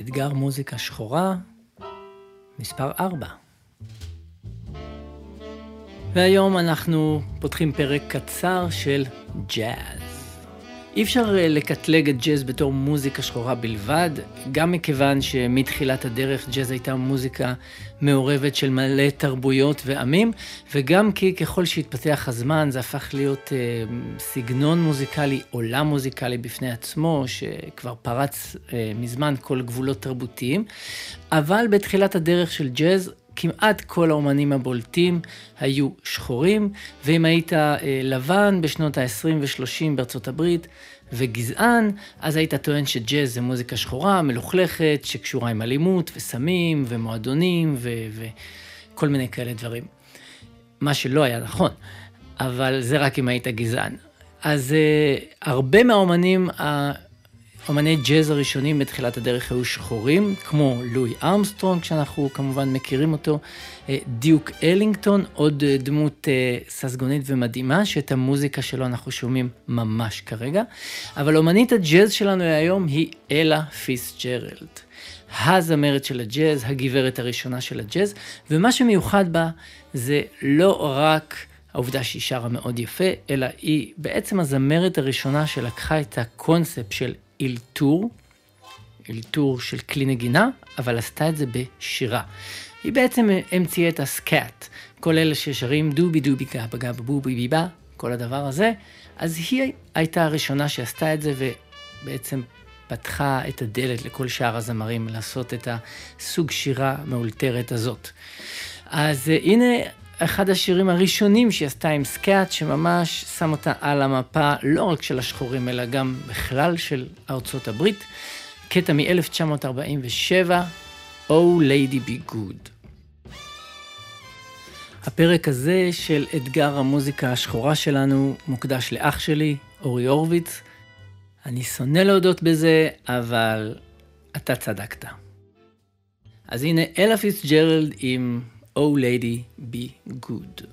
אתגר מוזיקה שחורה, מספר 4. והיום אנחנו פותחים פרק קצר של ג'אז. אי אפשר אה, לקטלג את ג'אז בתור מוזיקה שחורה בלבד, גם מכיוון שמתחילת הדרך ג'אז הייתה מוזיקה מעורבת של מלא תרבויות ועמים, וגם כי ככל שהתפתח הזמן זה הפך להיות אה, סגנון מוזיקלי, עולם מוזיקלי בפני עצמו, שכבר פרץ אה, מזמן כל גבולות תרבותיים, אבל בתחילת הדרך של ג'אז כמעט כל האומנים הבולטים היו שחורים, ואם היית אה, לבן בשנות ה-20 ו-30 בארצות הברית וגזען, אז היית טוען שג'אז זה מוזיקה שחורה, מלוכלכת, שקשורה עם אלימות וסמים ומועדונים וכל מיני כאלה דברים. מה שלא היה נכון, אבל זה רק אם היית גזען. אז uh, הרבה מהאומנים אומני ג'אז הראשונים בתחילת הדרך היו שחורים, כמו לואי ארמסטרונג, שאנחנו כמובן מכירים אותו, אה, דיוק אלינגטון, עוד אה, דמות אה, ססגונית ומדהימה, שאת המוזיקה שלו אנחנו שומעים ממש כרגע. אבל אומנית הג'אז שלנו היום היא אלה פיצג'רלד. הזמרת של הג'אז, הגברת הראשונה של הג'אז, ומה שמיוחד בה זה לא רק העובדה שהיא שרה מאוד יפה, אלא היא בעצם הזמרת הראשונה שלקחה את הקונספט של אלתור, אלתור של כלי נגינה, אבל עשתה את זה בשירה. היא בעצם המציאה את הסקאט, כל אלה ששרים דובי דובי גאבה גאבה בובי ביבה, כל הדבר הזה, אז היא הייתה הראשונה שעשתה את זה ובעצם פתחה את הדלת לכל שאר הזמרים לעשות את הסוג שירה מאולתרת הזאת. אז הנה אחד השירים הראשונים שהיא עשתה עם סקאט, שממש שם אותה על המפה לא רק של השחורים, אלא גם בכלל של ארצות הברית. קטע מ-1947, Oh Lady Be Good. הפרק הזה של אתגר המוזיקה השחורה שלנו מוקדש לאח שלי, אורי הורוביץ. אני שונא להודות בזה, אבל אתה צדקת. אז הנה אלה פיסג'רלד עם Oh Lady, Be Good.